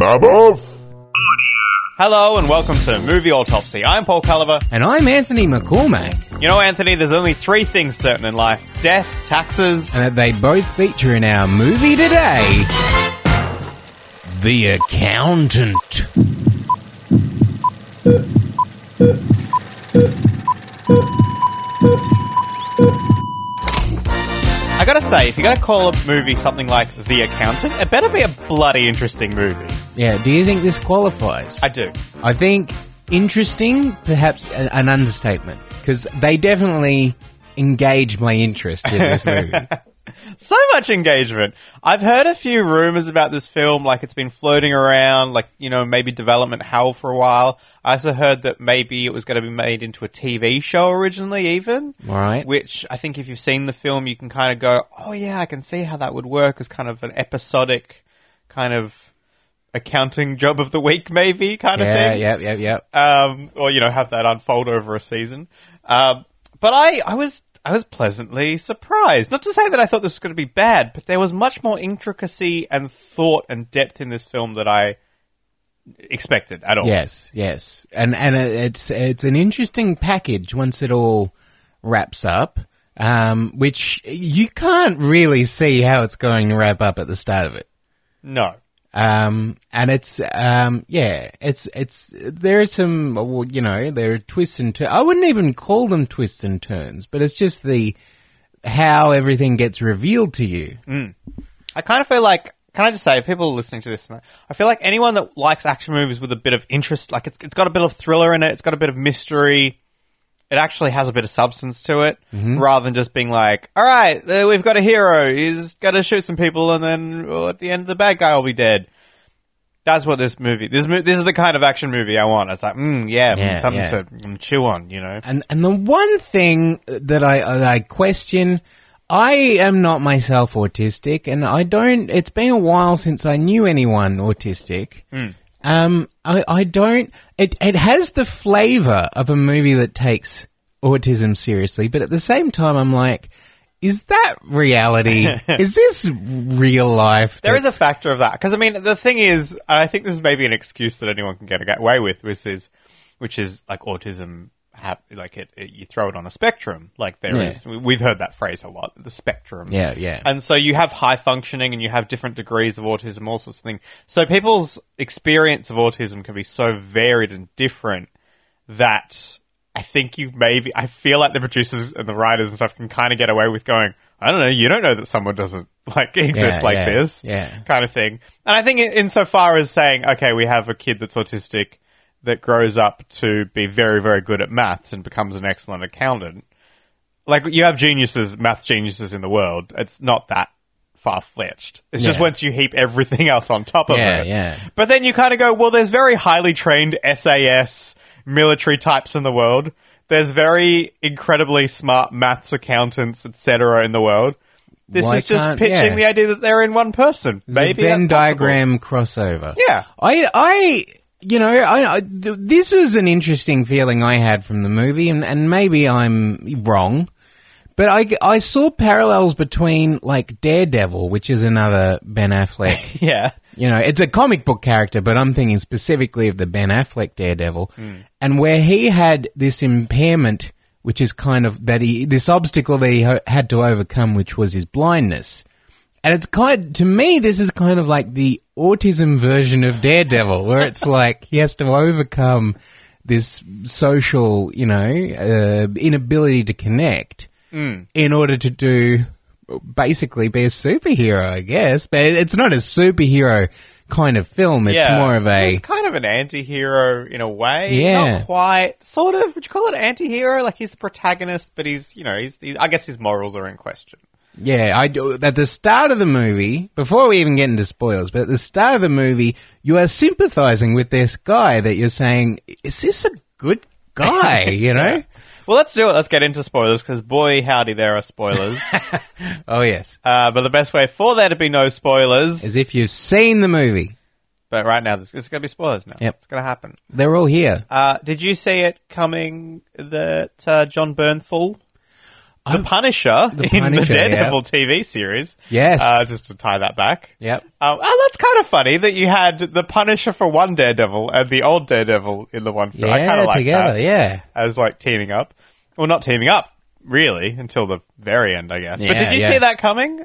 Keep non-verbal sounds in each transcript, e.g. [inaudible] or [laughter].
Maboff? Hello and welcome to Movie Autopsy. I'm Paul Culliver. And I'm Anthony McCormack, You know, Anthony, there's only three things certain in life death, taxes. and that they both feature in our movie today The Accountant. I gotta say, if you're gonna call a movie something like The Accountant, it better be a bloody interesting movie. Yeah, do you think this qualifies? I do. I think interesting, perhaps a- an understatement, because they definitely engage my interest in this [laughs] movie. So much engagement. I've heard a few rumors about this film, like it's been floating around, like, you know, maybe development hell for a while. I also heard that maybe it was going to be made into a TV show originally, even. All right. Which I think if you've seen the film, you can kind of go, oh, yeah, I can see how that would work as kind of an episodic kind of accounting job of the week, maybe kind of thing. yeah, yep, yep, yep. um, or you know have that unfold over a season. Um, but I, I was I was pleasantly surprised. Not to say that I thought this was going to be bad, but there was much more intricacy and thought and depth in this film that I expected at all. Yes, yes, and and it's it's an interesting package once it all wraps up, um, which you can't really see how it's going to wrap up at the start of it. No. Um, and it's um, yeah, it's it's there are some you know there are twists and turns. I wouldn't even call them twists and turns, but it's just the how everything gets revealed to you. I kind of feel like, can I just say, if people are listening to this, I feel like anyone that likes action movies with a bit of interest, like it's, it's got a bit of thriller in it, it's got a bit of mystery, it actually has a bit of substance to it, rather than just being like, all right, uh, we've got a hero, he's got to shoot some people, and then oh, at the end, the bad guy will be dead. That's what this movie. This mo- this is the kind of action movie I want. It's like, mm, yeah, mm, Yeah, something yeah. to mm, chew on, you know. And and the one thing that I that I question, I am not myself autistic, and I don't. It's been a while since I knew anyone autistic. Um, I I don't. It it has the flavor of a movie that takes autism seriously, but at the same time, I'm like. Is that reality? [laughs] is this real life? There is a factor of that because I mean the thing is, and I think this is maybe an excuse that anyone can get away with, which is, which is like autism. Hap- like it, it, you throw it on a spectrum. Like there Yeah. is, we- we've heard that phrase a lot. The spectrum. Yeah, yeah. And so you have high functioning, and you have different degrees of autism, all sorts of things. So people's experience of autism can be so varied and different that I think you maybe I feel like the producers and the writers and stuff can kind of get away with going, I don't know, you don't know that someone doesn't like exist Yeah, like yeah, this, yeah. kind of thing. And I think in- insofar as saying, okay, we have a kid that's autistic that grows up to be very, very good at maths and becomes an excellent accountant. Like you have geniuses, maths geniuses in the world. It's not that far fetched. It's just once you heap everything else on top of Yeah, it. yeah. But then you kind of go, well, there's very highly trained SAS military types in the world. There's very incredibly smart maths accountants, etc. in the world. This Why is just pitching yeah. the idea that they're in one person. It's a Maybe Venn that's diagram crossover. Yeah. I, I, you know, I, I th- this was an interesting feeling I had from the movie, and, and maybe I'm wrong, but I, I saw parallels between like Daredevil, which is another Ben Affleck. [laughs] Yeah. you know, it's a comic book character, but I'm thinking specifically of the Ben Affleck Daredevil, hmm. and where he had this impairment, which is kind of that he this obstacle that he ho- had to overcome, which was his blindness. And it's kind to me, this is kind of like the autism version of Daredevil, where it's [laughs] like he has to overcome this social, you know, uh, inability to connect in order to do basically be a superhero, I guess. But it's not a superhero kind of film. It's yeah. more of a He's kind of an anti-hero in a way. Yeah. Not quite. Sort of. Would you call it anti-hero? Like he's the protagonist, but he's, you know, he's, he's I guess his morals are in question. Yeah, I do. At the start of the movie, before we even get into spoilers, but at the start of the movie, you are sympathizing with this guy that you're saying, is this a good guy? [laughs] You know? Well, let's do it. Let's get into spoilers because boy, howdy, there are spoilers. [laughs] oh, yes. uh, but the best way for there to be no spoilers. is if you've seen the movie. but right now, this is going to be spoilers now. Yep. It's going to happen. They're all here. Uh, did you see it coming that uh, Jon Bernthal the Punisher in Punisher, the Daredevil TV series. Yes. Uh, just to tie that back. Yep. Um, oh, that's kind of funny that you had the Punisher for one Daredevil and the old Daredevil in the one film. I kind Yeah, of like together. that Yeah. as like teaming up. Well, not teaming up really until the very end, I guess. but did you yeah. see that coming?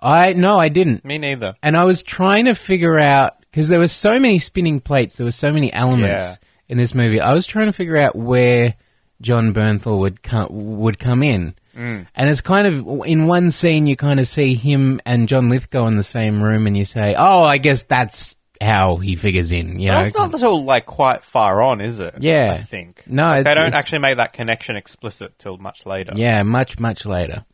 I no, I didn't. Me neither. And I was trying to figure out because there were so many spinning plates, there were so many elements Yeah. in this movie. I was trying to figure out where Jon Bernthal would come would come in. Mm. And it's kind of in one scene you kind of see him and John Lithgow in the same room, and you say, "Oh, I guess that's how he figures in." You know, That's not until like quite far on, is it? Yeah. I think. No, Like, it's- they don't it's- actually make that connection explicit till much later. Yeah, much much later.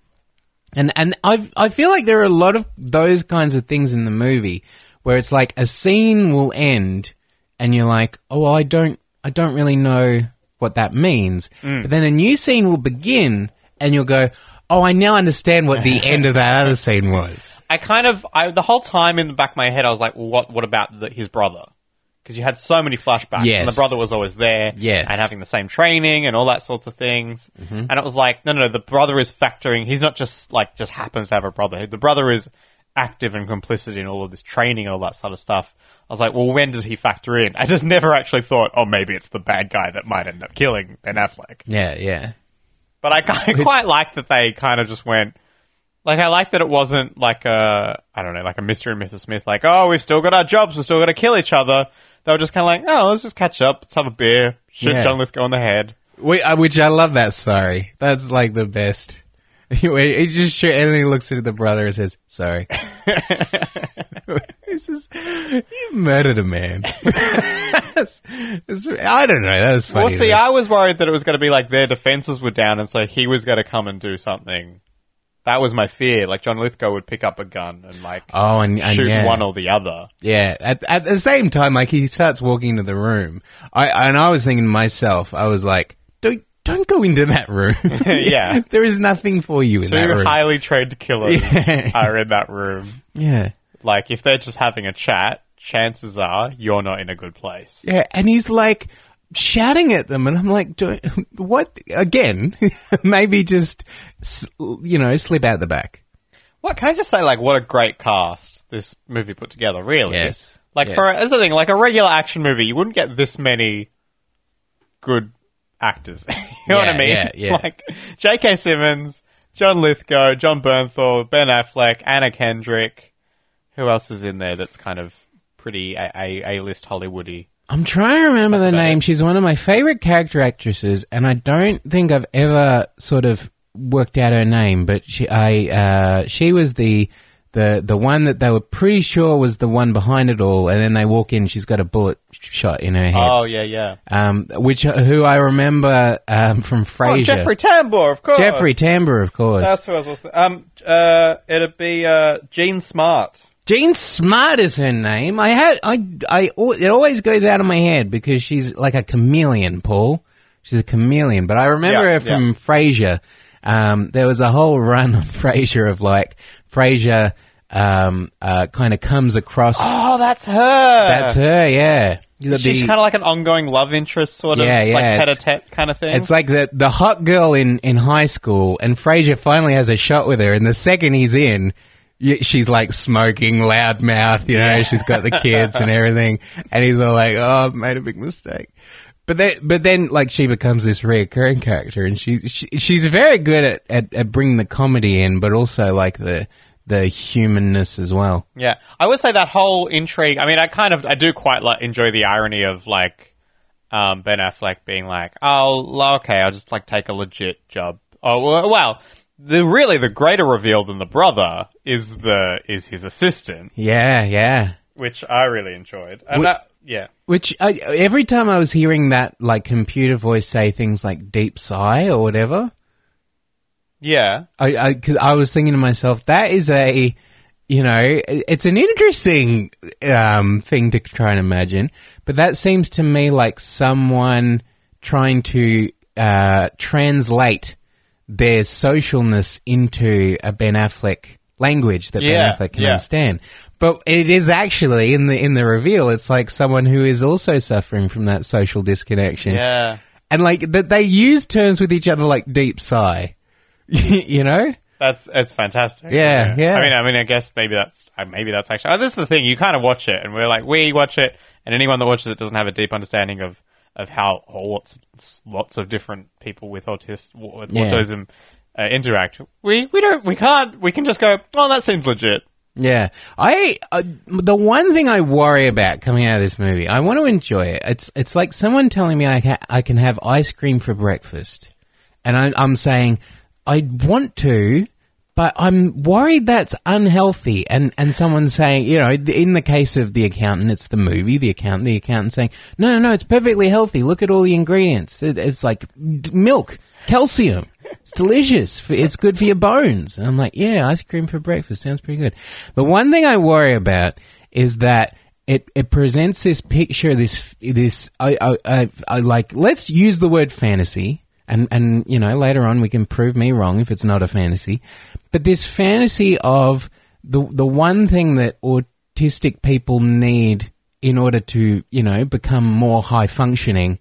And and I I feel like there are a lot of those kinds of things in the movie where it's like a scene will end and you're like, "Oh, I don't I don't really know what that means." But then a new scene will begin and you'll go, "Oh, I now understand what the end of that other scene was." I kind of, I the whole time in the back of my head, I was like, well, what, what about the, his brother? Because you had so many flashbacks, Yes. and the brother was always there, Yes. and having the same training and all that sorts of things. Mm-hmm. And it was like, no, no, no, the brother is factoring. He's not just like just happens to have a brother. The brother is active and complicit in all of this training and all that sort of stuff. I was like, well, when does he factor in? I just never actually thought, oh, maybe it's the bad guy that might end up killing Ben Affleck. Yeah, yeah. But I, I [laughs] quite like that they kind of just went. Like I like that it wasn't like a I don't know like a Mr. and Mrs. Smith like oh we've still got our jobs we've still got to kill each other. They were just kind of like oh let's just catch up let's have a beer shoot Yeah. John Lithgow on the head. We, uh, which I love that sorry. That's like the best. [laughs] He just and then he looks at the brother and says, "Sorry." [laughs] this is you murdered a man. That's- that's- I don't know. That was funny. Well, see, though. I was worried that it was going to be like their defenses were down and so he was going to come and do something. That was my fear. Like John Lithgow would pick up a gun and like oh, and, and shoot yeah. one or the other. Yeah, at, at the same time, like he starts walking into the room, I and I was thinking to myself, I was like, don't don't go into that room. [laughs] Yeah. [laughs] there is nothing for you in that Two room. highly trained killers [laughs] Yeah. are in that room. yeah, Like if they're just having a chat, chances are you're not in a good place. yeah, and he's like shouting at them, and I'm like, do, [laughs] what again? [laughs] Maybe just you know slip out the back. What can I just say? Like, what a great cast this movie put together. Really, Yes. Like Yes. for as a thing, like a regular action movie, you wouldn't get this many good actors. [laughs] you know what I mean? yeah, yeah. Like J.K. Simmons, John Lithgow, Jon Bernthal, Ben Affleck, Anna Kendrick. Who else is in there that's kind of pretty a a, a list Hollywoody? I'm trying to remember the about name. it. She's one of my favorite character actresses, and I don't think I've ever sort of worked out her name. But she, I, uh, she was the the the one that they were pretty sure was the one behind it all. And then they walk in, she's got a bullet shot in her head. Oh yeah, yeah. Um, which who I remember um, from Oh, Frasier. Jeffrey Tambor, of course. Jeffrey Tambor, of course. That's who I was listening. Um, uh, it'd be uh, Jean Smart. Jean Smart is her name. I had I I it always goes out of my head because she's like a chameleon, Paul. She's a chameleon. But I remember Yeah, her from Frasier. Um, there was a whole run on [laughs] Frasier of like Frasier um, uh, kind of comes across. Oh, that's her. That's her, yeah. The- She's kind of like an ongoing love interest, sort of Yeah, yeah, like tete-a-tete kind of thing. It's like the the hot girl in, in high school, and Frasier finally has a shot with her. And the second he's in, y- she's like smoking, loud mouth. You know, she's got the kids and everything, and he's all like, "Oh, I've made a big mistake." But then, but then, like she becomes this reoccurring character, and she, she she's very good at, at, at bringing the comedy in, but also like the the humanness as well. yeah, I would say that whole intrigue. I mean, I kind of, I do quite like enjoy the irony of like um, Ben Affleck being like, "Oh, okay, I'll just like take a legit job." Oh, well, the really the greater reveal than the brother is the is his assistant, Yeah, yeah. which I really enjoyed. And Wh- that, yeah, Which I, every time I was hearing that like computer voice say things like deep sigh or whatever, yeah, I, I, cause I was thinking to myself, that is a, you know, it's an interesting um, thing to try and imagine, but that seems to me like someone trying to uh, translate their socialness into a Ben Affleck language that Yeah, Ben Affleck can yeah. understand. But it is actually in the in the reveal, it's like someone who is also suffering from that social disconnection. yeah. And like that they use terms with each other like deep sigh, [laughs] you know? That's it's fantastic. Yeah, yeah. I mean, I mean, I guess maybe that's uh, maybe that's actually. Oh, this is the thing. You kind of watch it, and we're like, we watch it, and anyone that watches it doesn't have a deep understanding of of how lots lots of different people with autism with Yeah. autism uh, interact. We we don't we can't we can just go. Oh, that seems legit. Yeah, I uh, the one thing I worry about coming out of this movie, I want to enjoy it. It's it's like someone telling me I ca- I can have ice cream for breakfast, and I, I'm saying I want to, but I'm worried that's unhealthy. And and someone saying, you know, in the case of the accountant, it's the movie, the accountant, the accountant saying, no, no, no, it's perfectly healthy. Look at all the ingredients. It's like milk, calcium. It's delicious. It's good for your bones. And I'm like, yeah, ice cream for breakfast sounds pretty good. The one thing I worry about is that it, it presents this picture, this this I, I, I, I like. Let's use the word fantasy, and and you know later on we can prove me wrong if it's not a fantasy. But this fantasy of the the one thing that autistic people need in order to you know become more high functioning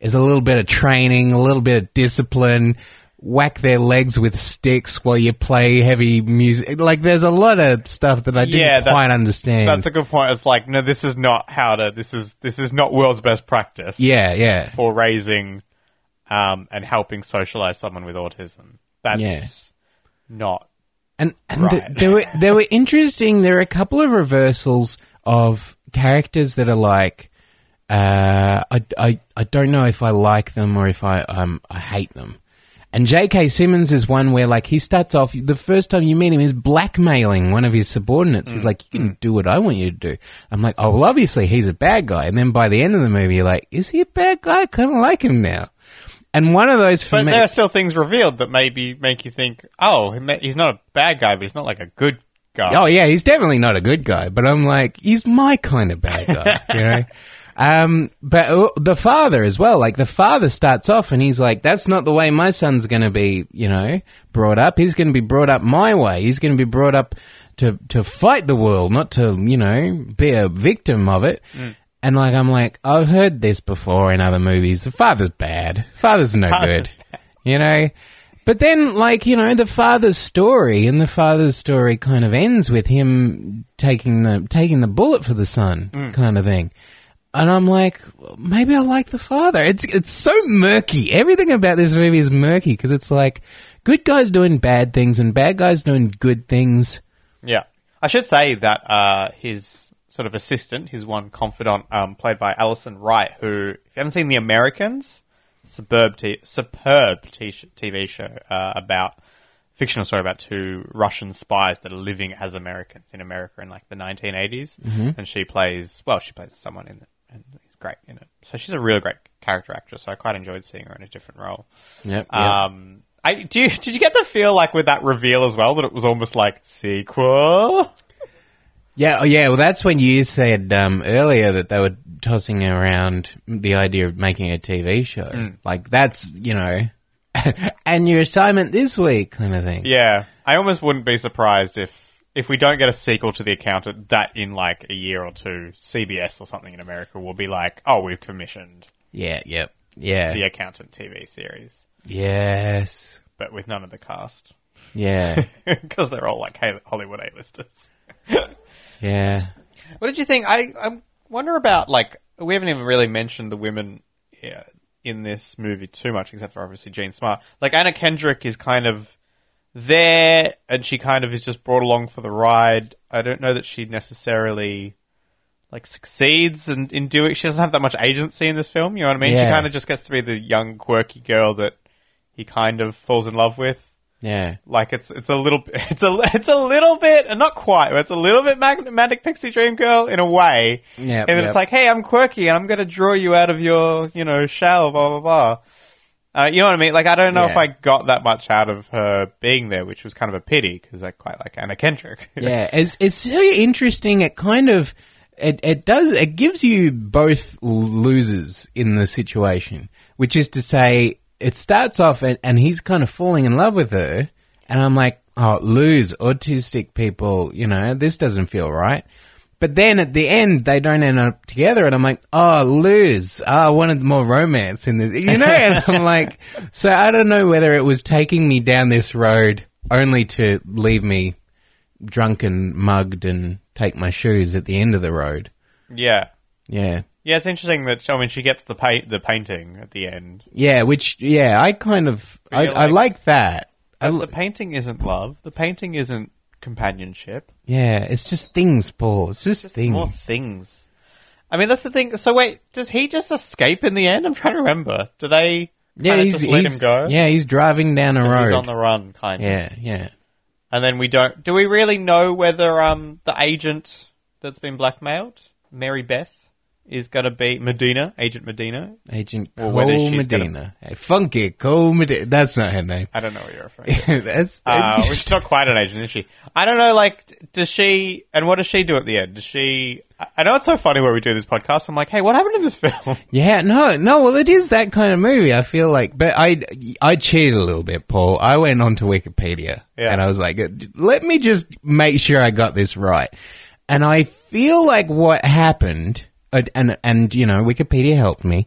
is a little bit of training, a little bit of discipline. Whack their legs with sticks while you play heavy music. Like, there's a lot of stuff that I didn't yeah, quite understand. That's a good point. It's like, no, this is not how to. This is this is not world's best practice. yeah, yeah. for raising um, and helping socialize someone with autism. That's Yeah. not. And, and Right. they were they were interesting. There are a couple of reversals of characters that are like, uh, I, I, I don't know if I like them or if I um I hate them. And J.K. Simmons is one where like he starts off the first time you meet him is blackmailing one of his subordinates. He's like, "You can do what I want you to do." I'm like, "Oh well, obviously he's a bad guy." And then by the end of the movie, you're like, "Is he a bad guy? I kind of like him now." And one of those for But me, there are still things revealed that maybe make you think, oh, he's not a bad guy, but he's not like a good guy. Oh yeah, he's definitely not a good guy, but I'm like, he's my kind of bad guy, [laughs] you know. Um, but uh, the father as well, like the father starts off and he's like, that's not the way my son's going to be, you know, brought up. He's going to be brought up my way. He's going to be brought up to, to fight the world, not to, you know, be a victim of it. And like, I'm like, I've heard this before in other movies. The father's bad. Father's no Father's good. You know? But then, like, you know, the father's story and the father's story kind of ends with him taking the, taking the bullet for the son kind of thing. And I'm like, well, maybe I like the father. It's, it's so murky. Everything about this movie is murky because it's like good guys doing bad things and bad guys doing good things. Yeah. I should say that uh, his sort of assistant, his one confidant, um, played by Alison Wright, who, if you haven't seen The Americans, superb, t- superb t- TV show uh, about fictional story about two Russian spies that are living as Americans in America in like the 1980s, and she plays well, she plays someone in it, and it's great in it. So she's a real great character actress. So I quite enjoyed seeing her in a different role. Yep. Um, I do. You, did you get the feel like with that reveal as well that it was almost like sequel? Yeah, oh, yeah. Well, that's when you said um, earlier that they were tossing around the idea of making a TV show. Like that's you know, [laughs] and your assignment this week, kind of thing. Yeah, I almost wouldn't be surprised if if we don't get a sequel to The Accountant, that in like a year or two, CBS or something in America will be like, oh, we've commissioned Yeah. Yep. Yeah. The Accountant TV series, Yes. but with none of the cast Yeah. [laughs] because they're all like Hollywood A-listers. [laughs] yeah. What did you think? I, I wonder about like we haven't even really mentioned the women yeah, in this movie too much, except for obviously Jean Smart. Like Anna Kendrick is kind of there, and she kind of is just brought along for the ride. I don't know that she necessarily like succeeds in, in doing. She doesn't have that much agency in this film. You know what I mean? She kind of just gets to be the young, quirky girl that he kind of falls in love with. Yeah. Like it's it's a little [laughs] it's a it's a little bit and not quite but it's a little bit mag- manic pixie dream girl in a way. Yep, and then yep. it's like, hey, I'm quirky and I'm going to draw you out of your you know shell, blah blah blah. Uh, you know what I mean? Like I don't know if I got that much out of her being there, which was kind of a pity because I quite like Anna Kendrick. [laughs] yeah, it's it's so interesting. It kind of it it does it gives you both losers in the situation, which is to say, it starts off and, and he's kind of falling in love with her, and I'm like, oh, lose autistic people, you know, this doesn't feel right. But then at the end, they don't end up together, and I'm like, oh, lose. Oh, ah, I wanted more romance in this, you know? And I'm [laughs] like, so I don't know whether it was taking me down this road only to leave me drunk and mugged and take my shoes at the end of the road. Yeah. Yeah. Yeah, it's interesting that I mean she gets the paint the painting at the end. Yeah, which, yeah, I kind of, I, you're I like- like that. I, the painting isn't love. The painting isn't companionship. yeah, it's just things, Paul. It's just, Just things. more things. I mean, that's the thing. So wait, does he just escape in the end? I'm trying to remember. Do they yeah, he's, just let he's, him go? yeah, he's driving down a road. He's on the run, kind of. yeah, yeah. And then we don't. Do we really know whether um the agent that's been blackmailed, Mary Beth, is going to be Medina, Agent Medina? Agent Cole gonna- Medina. Hey, funky Cole Medina. That's not her name. I don't know what you're referring to. [laughs] That's Uh, [laughs] well, she's not quite an agent, is she? I don't know. Like, does she? And what does she do at the end? Does she? I- know it's so funny where we do this podcast. I'm like, hey, what happened in this [laughs] film? yeah, no, no. Well, it is that kind of movie. I feel like, but I, I cheated a little bit, Paul. I went onto Wikipedia Yeah. and I was like, let me just make sure I got this right. And I feel like what happened, and and you know, Wikipedia helped me,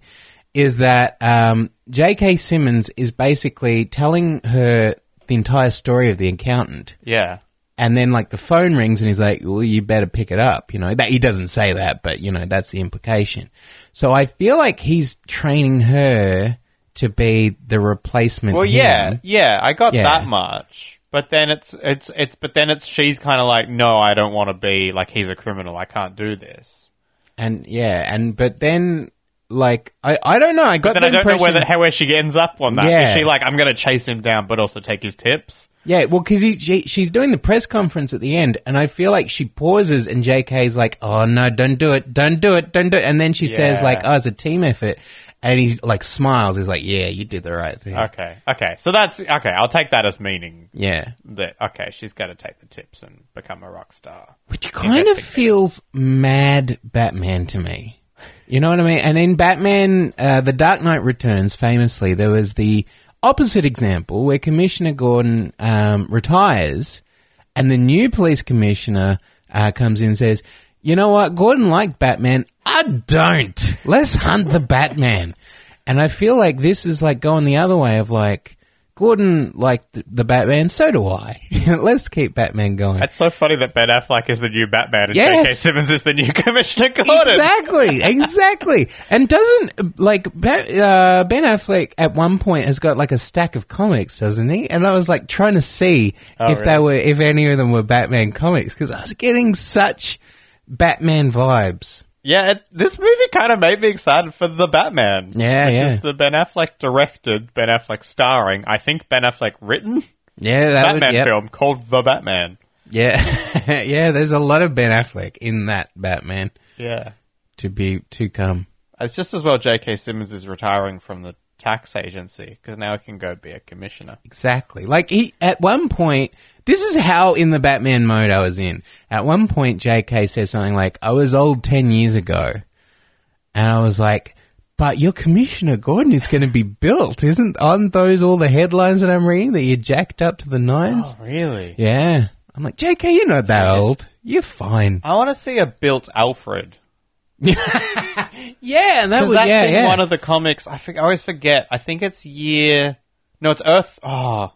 is that um, J.K. Simmons is basically telling her the entire story of the accountant. yeah. And then like the phone rings and he's like, well, you better pick it up. You know, that he doesn't say that, but you know, that's the implication. So I feel like he's training her to be the replacement. Well, him. yeah, yeah. I got Yeah. that much. But then it's it's it's but then it's she's kind of like no I don't want to be like he's a criminal I can't do this And yeah. And, but then like, I, I don't know. I got then the I don't know impression. whether how where she ends up on that is Yeah. she like I'm gonna chase him down but also take his tips Yeah, well, because she, she's doing the press conference at the end, and I feel like she pauses, and JK's like, "Oh no, don't do it, don't do it, don't do it," and then she says Yeah. like, "Oh, it's a team effort," and he's like smiles. He's like, "Yeah, you did the right thing." okay okay so that's okay I'll take that as meaning Yeah, that okay she's got to take the tips and become a rock star which kind of feels mad Batman to me. You know what I mean? And in Batman, uh, The Dark Knight Returns, famously, there was the opposite example where Commissioner Gordon um, retires, and the new police commissioner uh, comes in and says, "You know what? Gordon liked Batman. I don't. Let's hunt the Batman." And I feel like this is like going the other way of like. Gordon liked the, Batman, so do I. [laughs] Let's keep Batman going. It's so funny that Ben Affleck is the new Batman and Yes. J.K. Simmons is the new [laughs] Commissioner Gordon. Exactly, [laughs] exactly. And doesn't like Ben, uh, Ben Affleck at one point has got like a stack of comics, doesn't he? And I was like trying to see if they Oh, were, if any of them were Batman comics, because I was getting such Batman vibes. Yeah, it, this movie kind of made me excited for the Batman. Yeah, which yeah. is the Ben Affleck directed, Ben Affleck starring, I think Ben Affleck written Yeah, that would- Batman yep. film called The Batman. Yeah, [laughs] yeah. There's a lot of Ben Affleck in that Batman Yeah, to be to come. it's just as well J.K. Simmons is retiring from the tax agency because now he can go be a commissioner. Exactly. Like he at one point, this is how in the Batman mode I was in. At one point, J.K. says something like, "I was old ten years ago," and I was like, "But your Commissioner Gordon is going to be built, isn't? Aren't those all the headlines that I'm reading that you jacked up to the nines? Oh, really? Yeah." I'm like, "J.K., you're not that old. You're fine." I want to see a built Alfred [laughs] Yeah, and that because would that's yeah, in yeah. one of the comics. I, think, I always forget. I think it's year. No, it's Earth. Oh,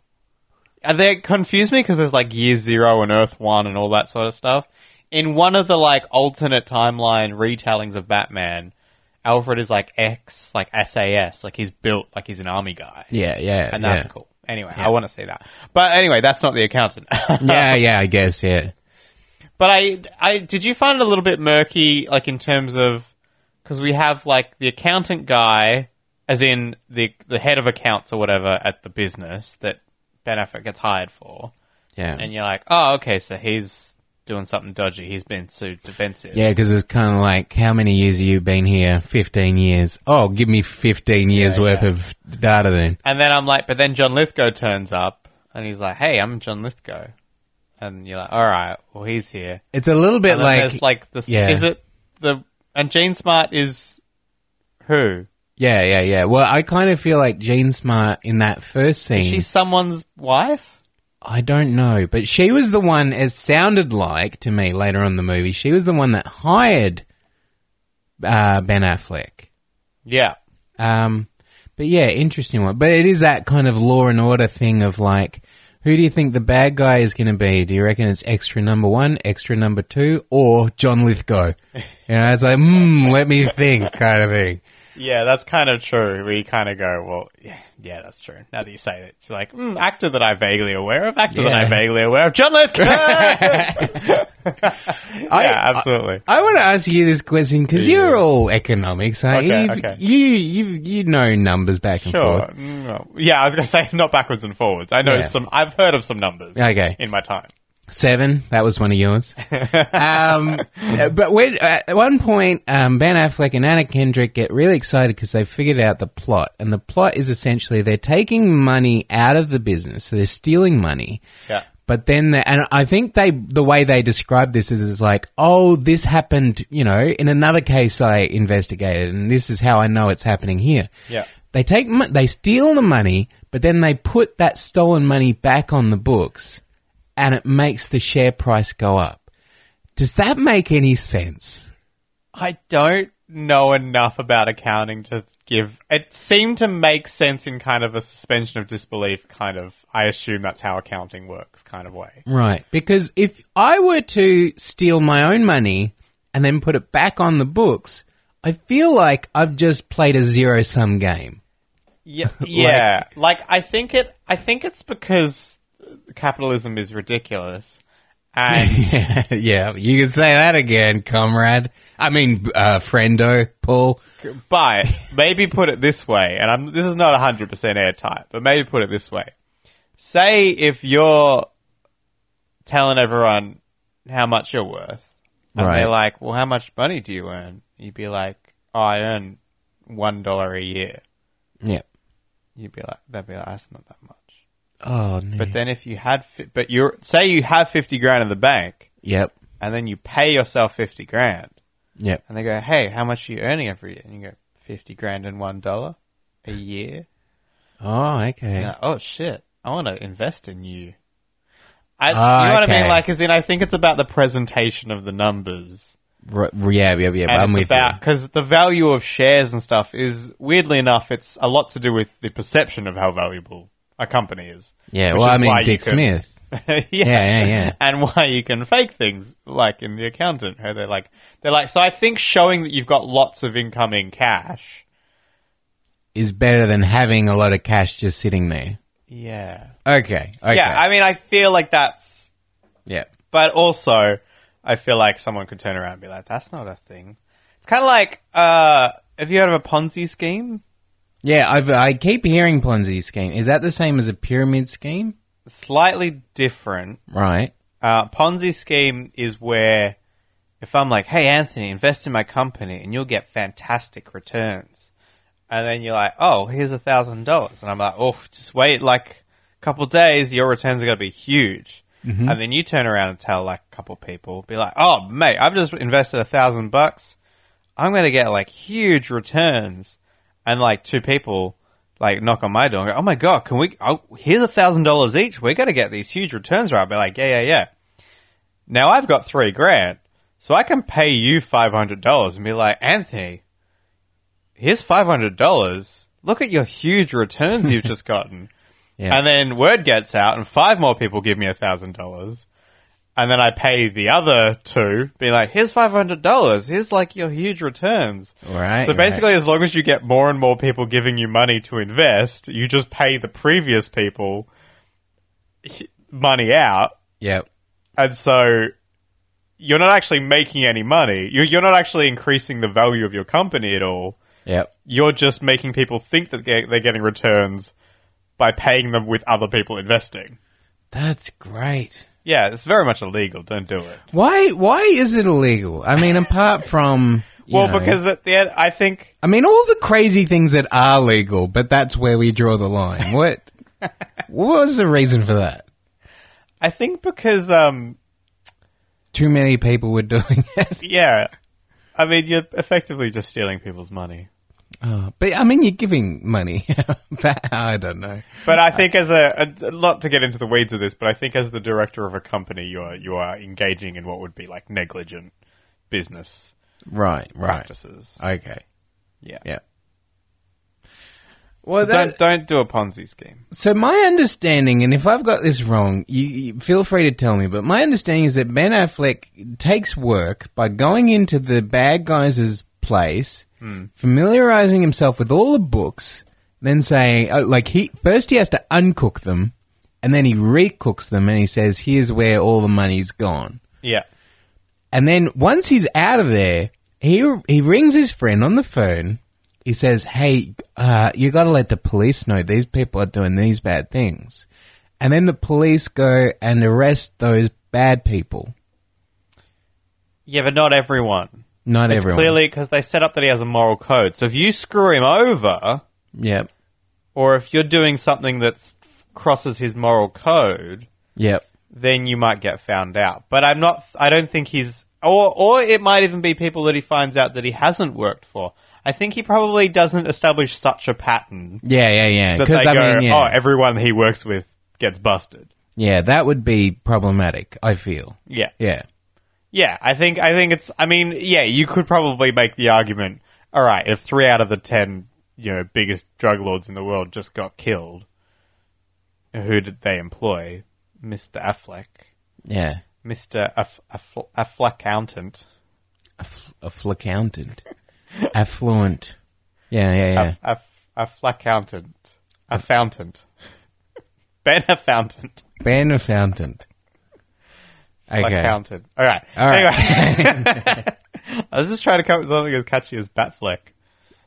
Are they confuse me because there's like Year Zero and Earth One and all that sort of stuff. In one of the like alternate timeline retellings of Batman, Alfred is like X, like SAS, like he's built like he's an army guy, yeah, yeah, and yeah. that's cool. Anyway, I want to see that. But anyway, that's not the accountant. [laughs] yeah, yeah, I guess, yeah. But I, I did you find it a little bit murky, like in terms of because we have like the accountant guy, as in the the head of accounts or whatever at the business that Ben Affleck gets hired for, Yeah. and you're like, oh, okay, so he's doing something dodgy. He's been sued defensive. Yeah, because it's kind of like, how many years have you been here? 15 years. Oh, give me 15 years Yeah, worth yeah. of data then. And then I'm like, but then John Lithgow turns up and he's like, hey, I'm John Lithgow, and you're like, all right, well he's here. It's a little bit like, there's like the yeah. is it the and Jane Smart is who? yeah, yeah, yeah. Well, I kind of feel like Jane Smart in that first scene. Is she someone's wife? I don't know, but she was the one. as sounded like to me later on in the movie, she was the one that hired uh, Ben Affleck. Yeah. Um, but yeah, interesting one. But it is that kind of law and order thing of like, who do you think the bad guy is going to be? Do you reckon it's extra number one, extra number two, or John Lithgow? You know, it's like, hmm, let me think, kind of thing. Yeah, that's kind of true. We kind of go, well, yeah, yeah, that's true. Now that you say it, it's like, mm, actor that I'm vaguely aware of, actor that Yeah. I'm vaguely aware of, John Lithgow. [laughs] [laughs] yeah, absolutely. I want to ask you this question because you're all economics, aren't Okay, you? okay. You you you know numbers back and Sure. forth. Mm, Yeah, I was going [laughs] to say not backwards and forwards. I know Yeah. some. I've heard of some numbers. Okay. In my time. Seven, that was one of yours. [laughs] um, but when, at one point, um, Ben Affleck and Anna Kendrick get really excited because they figured out the plot, and the plot is essentially they're taking money out of the business, so they're stealing money. Yeah. But then, they, and I think they, the way they describe this is, is like, oh, this happened, you know, in another case I investigated, and this is how I know it's happening here. Yeah. They take, they steal the money, but then they put that stolen money back on the books, and it makes the share price go up. Does that make any sense? I don't know enough about accounting to give. It seemed to make sense in kind of a suspension of disbelief kind of. I assume that's how accounting works, kind of way. Right. Because if I were to steal my own money and then put it back on the books, I feel like I've just played a zero sum game. Yeah, [laughs] yeah. like I think it. I think it's because capitalism is ridiculous, [laughs] and yeah, yeah, you can say that again, comrade. I mean, uh, friendo, Paul. but maybe put it this way, and I'm, this is not hundred percent airtight, but maybe put it this way: say if you're telling everyone how much you're worth, and Right. they're like, "Well, how much money do you earn?" You'd be like, oh, "I earn one dollar a year." Yeah. You'd be like, "They'd be like, that's not that much." Oh, no. But then if you had, fi- but you're say you have fifty grand in the bank, yep. and then you pay yourself fifty grand, Yep. and they go, "Hey, how much are you earning every year?" And you go, 50 grand and one dollar a year." Oh, okay. Yeah, oh shit! I want to invest in you. I, Ah, you know what I mean? Like, as in, I think it's about the presentation of the numbers, R- yeah, yeah, yeah. and I'm it's with about because the value of shares and stuff is weirdly enough, it's a lot to do with the perception of how valuable a company is. Yeah, well, is I mean, Dick can- Smith. [laughs] yeah. yeah, yeah. And why you can fake things like in the accountant, how they're like they're like so I think showing that you've got lots of incoming cash. Is better than having a lot of cash just sitting there. Yeah. Okay. Okay. Yeah, I mean I feel like that's yeah. but also I feel like someone could turn around and be like, That's not a thing. It's kinda like uh have you heard of a Ponzi scheme? Yeah, I've, I keep hearing Ponzi scheme. Is that the same as a pyramid scheme? Slightly different. Right. Uh, Ponzi scheme is where if I'm like, hey, Anthony, invest in my company and you'll get fantastic returns. And then you're like, oh, here's a thousand dollars. And I'm like, oh, just wait like a couple days, your returns are going to be huge. And then you turn around and tell like a couple people, be like, oh, mate, I've just invested a thousand bucks. I'm going to get like huge returns. And like two people like knock on my door and go, oh my God, can we, oh, here's a thousand dollars each. We're going to get these huge returns, right? I'll be like, yeah, yeah, yeah. Now I've got three grand, so I can pay you five hundred dollars and be like, Anthony, here's five hundred dollars. Look at your huge returns you've [laughs] just gotten. Yeah. And then word gets out, and five more people give me a thousand dollars. And then I pay the other two, being like, here's five hundred dollars. Here's like your huge returns. Right, So right. basically, as long as you get more and more people giving you money to invest, you just pay the previous people money out, Yep. and so you're not actually making any money. You're, you're not actually increasing the value of your company at all. Yep. You're just making people think that they're getting returns by paying them with other people investing. That's great. Yeah, it's very much illegal. Don't do it. Why? Why is it illegal? I mean, apart from Well, know- because at the end, I think I mean, all the crazy things that are legal, but that's where we draw the line. What? what was the reason for that? I think because um Too many people were doing it. yeah, I mean you're effectively just stealing people's money. Oh, but I mean, you're giving money. [laughs] I don't know. But I uh, think as a, a not to get into the weeds of this, but I think as the director of a company, you are you are engaging in what would be like negligent business Right, right. practices. Okay. Yeah. Yeah. Well, So don't don't do a Ponzi scheme. So my understanding, and if I've got this wrong, you, you feel free to tell me. But my understanding is that Ben Affleck takes work by going into the bad guys' place, familiarizing himself with all the books, then saying, oh, like he first he has to uncook them, and then he recooks them, and he says, "Here's where all the money's gone." Yeah. And then once he's out of there, he he rings his friend on the phone. He says, "Hey, uh, you got to let the police know these people are doing these bad things." And then the police go and arrest those bad people. Yeah, but not everyone. Not It's everyone. clearly because they set up that he has a moral code. So if you screw him over, Yep. or if you're doing something that crosses his moral code, Yep. then you might get found out. But I'm not. I don't think he's. Or or it might even be people that he finds out that he hasn't worked for. I think he probably doesn't establish such a pattern Yeah, yeah, yeah. that Because I go, mean, yeah, oh, everyone he works with gets busted. yeah, that would be problematic. I feel. Yeah, Yeah. Yeah. I think I think it's. I mean, yeah. You could probably make the argument. All right, if three out of the ten, you know, biggest drug lords in the world just got killed, who did they employ? Mister Affleck, Yeah. Mister Aff- Aff- Affleccountant. Aff- affluent. [laughs] Affluent. Yeah, yeah, yeah. A, a, a flaccountant. A fountain. [laughs] ben a fountain. Okay. All right. All right. Anyway. [laughs] I was just trying to come up with something as catchy as Batfleck.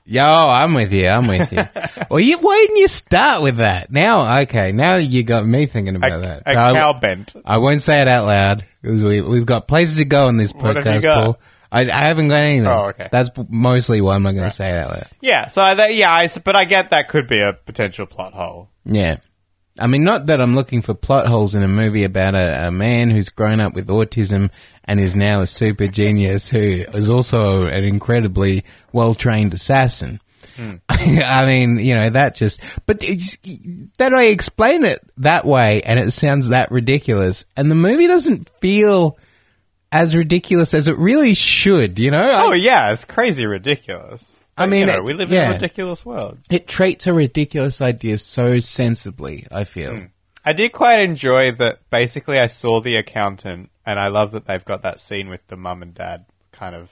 Yo, I'm with you. I'm with you. [laughs] well, you, why didn't you start with that? Now, okay, now you got me thinking A, about that. a I, cow bent. I won't say it out loud because we, we've got places to go in this What have you podcast. Paul. I, I haven't got anything. Oh, okay. That's mostly why I'm not going to say it out loud. Yeah, so I, that, yeah, I but I get that could be a potential plot hole. Yeah. I mean, not that I'm looking for plot holes in a movie about a, a man who's grown up with autism and is now a super genius who is also an incredibly well trained assassin. Hmm. [laughs] I mean, you know, that just, but it's, that I explain it that way and it sounds that ridiculous. And the movie doesn't feel as ridiculous as it really should, you know? I- Oh, yeah, it's crazy ridiculous. I mean, you know, it- we live in a ridiculous world. it treats a ridiculous idea so sensibly, I feel. Hmm. I did quite enjoy that. Basically, I saw the accountant, and I love that they've got that scene with the mum and dad kind of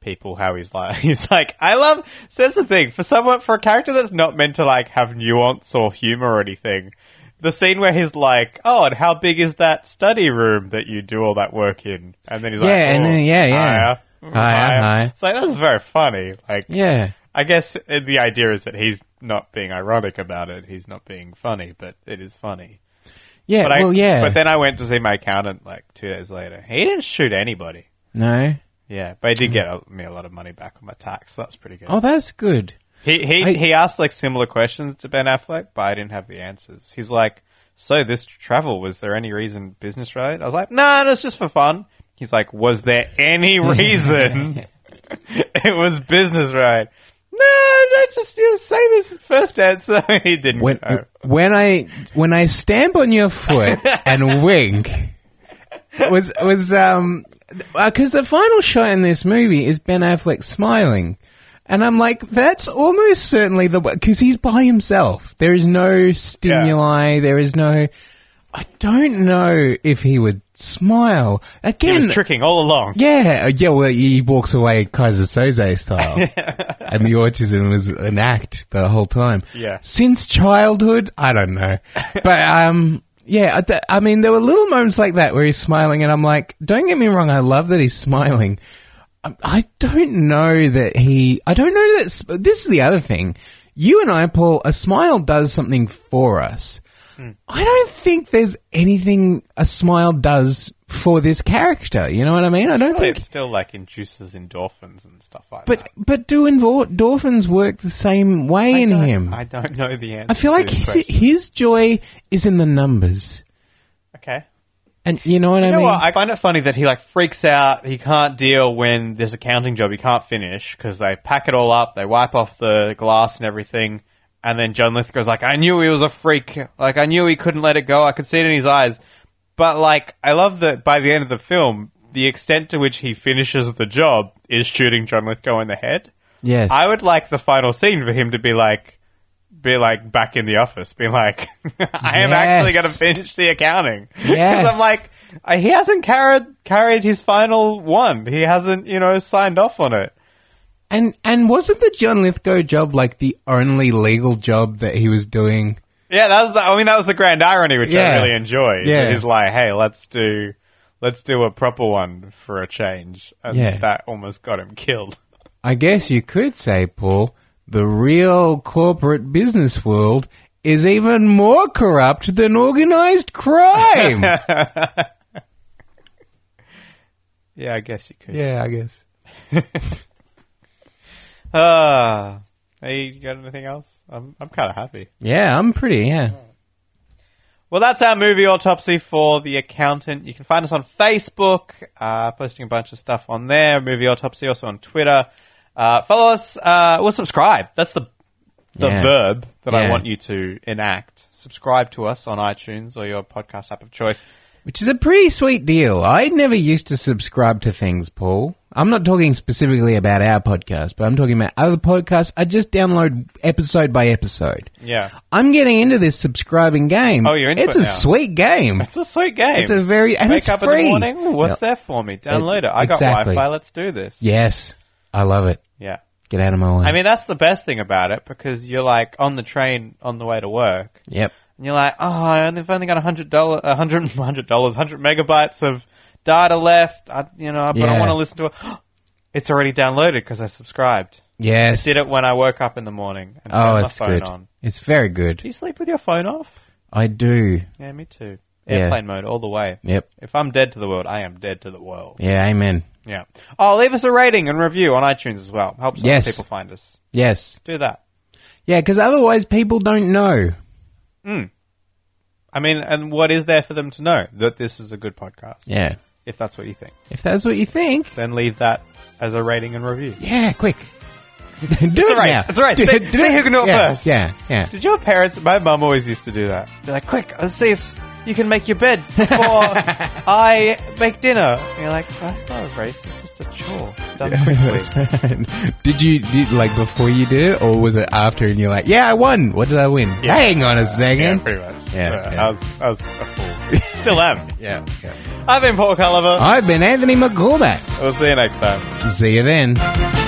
people. How he's like, [laughs] he's like, I love. says the thing for someone for a character that's not meant to like have nuance or humor or anything. The scene where he's like, "Oh, and how big is that study room that you do all that work in?" And then he's like, Yeah, and "Oh, then- yeah, yeah. Higher, higher." It's like that's very funny. Like, Yeah. I guess uh, the idea is that he's not being ironic about it. He's not being funny, but it is funny. Yeah, But I, well, yeah. But then I went to see my accountant like two days later. He didn't shoot anybody. no. Yeah, but he did get a, me a lot of money back on my tax. So that's pretty good. Oh, that's good. he he I- he asked like similar questions to Ben Affleck, but I didn't have the answers. He's like, "So this travel was there any reason business related?" I was like, "No, it was just for fun." He's like, "Was there any [laughs] reason [laughs] it was business related?" No, no, just you know, same as first answer. [laughs] he didn't. When know. when I when I stamp on your foot and wink was was um because the final shot in this movie is Ben Affleck smiling. And I'm like, that's almost certainly the because he's by himself. There is no stimuli. There is no. I don't know if he would smile he again. was tricking all along. Yeah, uh, yeah. Well, he walks away Keyser Söze style, [laughs] and the autism was an act the whole time. Yeah. Since childhood, I don't know, [laughs] but um, yeah. I, I mean, there were little moments like that where he's smiling, and I'm like, don't get me wrong, I love that he's smiling. I, I don't know that he. I don't know that. This is the other thing. You and I, Paul, a smile does something for us. I don't think there's anything a smile does for this character. You know what I mean? I don't Surely think. it still like induces endorphins and stuff like But that. but do endorphins work the same way I in him? I don't know the answer. I feel like his, his joy is in the numbers, okay. And you know what I know mean? what? I find it funny that he like freaks out. He can't deal when this accounting job he can't finish because they pack it all up, they wipe off the glass and everything, and then John Lithgow's like, "I knew he was a freak. Like I knew he couldn't let it go. I could see it in his eyes." But like, I love that by the end of the film, the extent to which he finishes the job is shooting John Lithgow in the head. yes. I would like the final scene for him to be like, be like back in the office, being like, [laughs] I am actually going to finish the accounting. [laughs] Because Yes. I'm like, uh, he hasn't carried carried his final one. He hasn't, you know, signed off on it. And and wasn't the John Lithgow job like the only legal job that he was doing? Yeah, that was the. I mean, that was the grand irony, which Yeah. I really enjoyed. Yeah. He's like, hey, let's do, let's do a proper one for a change, and Yeah. that almost got him killed. [laughs] I guess you could say, Paul, the real corporate business world is even more corrupt than organized crime. [laughs] Yeah, I guess you could. yeah, I guess. [laughs] Ah, hey, you got anything else? I'm, I'm kind of happy. Yeah, I'm pretty, yeah. Well, that's our movie autopsy for the accountant. You can find us on Facebook, uh, posting a bunch of stuff on there. Movie autopsy also on Twitter. Uh, follow us. Uh, well, subscribe. That's the the Yeah. verb that I Yeah. want you to enact. Subscribe to us on iTunes or your podcast app of choice. Which is a pretty sweet deal. I never used to subscribe to things, Paul. I'm not talking specifically about our podcast, but I'm talking about other podcasts. I just download episode by episode. Yeah, I'm getting into this subscribing game. Oh, you're into It's it a now. sweet game. it's a sweet game. It's a very and Wake it's up free. in the morning. Ooh, what's there for me? Download it. I got exactly. Wi-Fi. Let's do this. Yes, I love it. Yeah. Get out of my way. I mean, that's the best thing about it because you're like on the train on the way to work. yep. And you're like, oh, I've only got a hundred dollar, a hundred, [laughs] hundred dollars, hundred megabytes of data left. I, you know, but I Yeah. want to listen to it. [gasps] It's already downloaded because I subscribed. Yes. I did it when I woke up in the morning and turned Oh, my it's phone good. on. It's very good. Do you sleep with your phone off? I do. Yeah, me too. Yeah. Airplane mode all the way. Yep. If I'm dead to the world, I am dead to the world. Yeah. Amen. Yeah. Oh, leave us a rating and review on iTunes as well. Helps other Yes. people find us. Yes. Do that. Yeah, because otherwise people don't know. Mm. I mean, and what is there for them to know that this is a good podcast? Yeah. If that's what you think, If that's what you think, then leave that as a rating and review. yeah, quick. [laughs] do it's a race. It's a race. See- see who can do it yeah, first. Yeah. Yeah. Did your parents? My mum always used to do that. Be like, "Quick, let's see if you can make your bed before [laughs] I make dinner." And you're like, "That's not a race. It's just a chore done quickly." did you did like before you did it, or was it after? And you're like, yeah, I won. What did I win? Yeah. Hang on a yeah, second. pretty much. Yeah, yeah. I was, I was a fool. [laughs] Still am. Yeah. yeah. I've been Paul Culliver. I've been Anthony McCormack. We'll see you next time. See you then.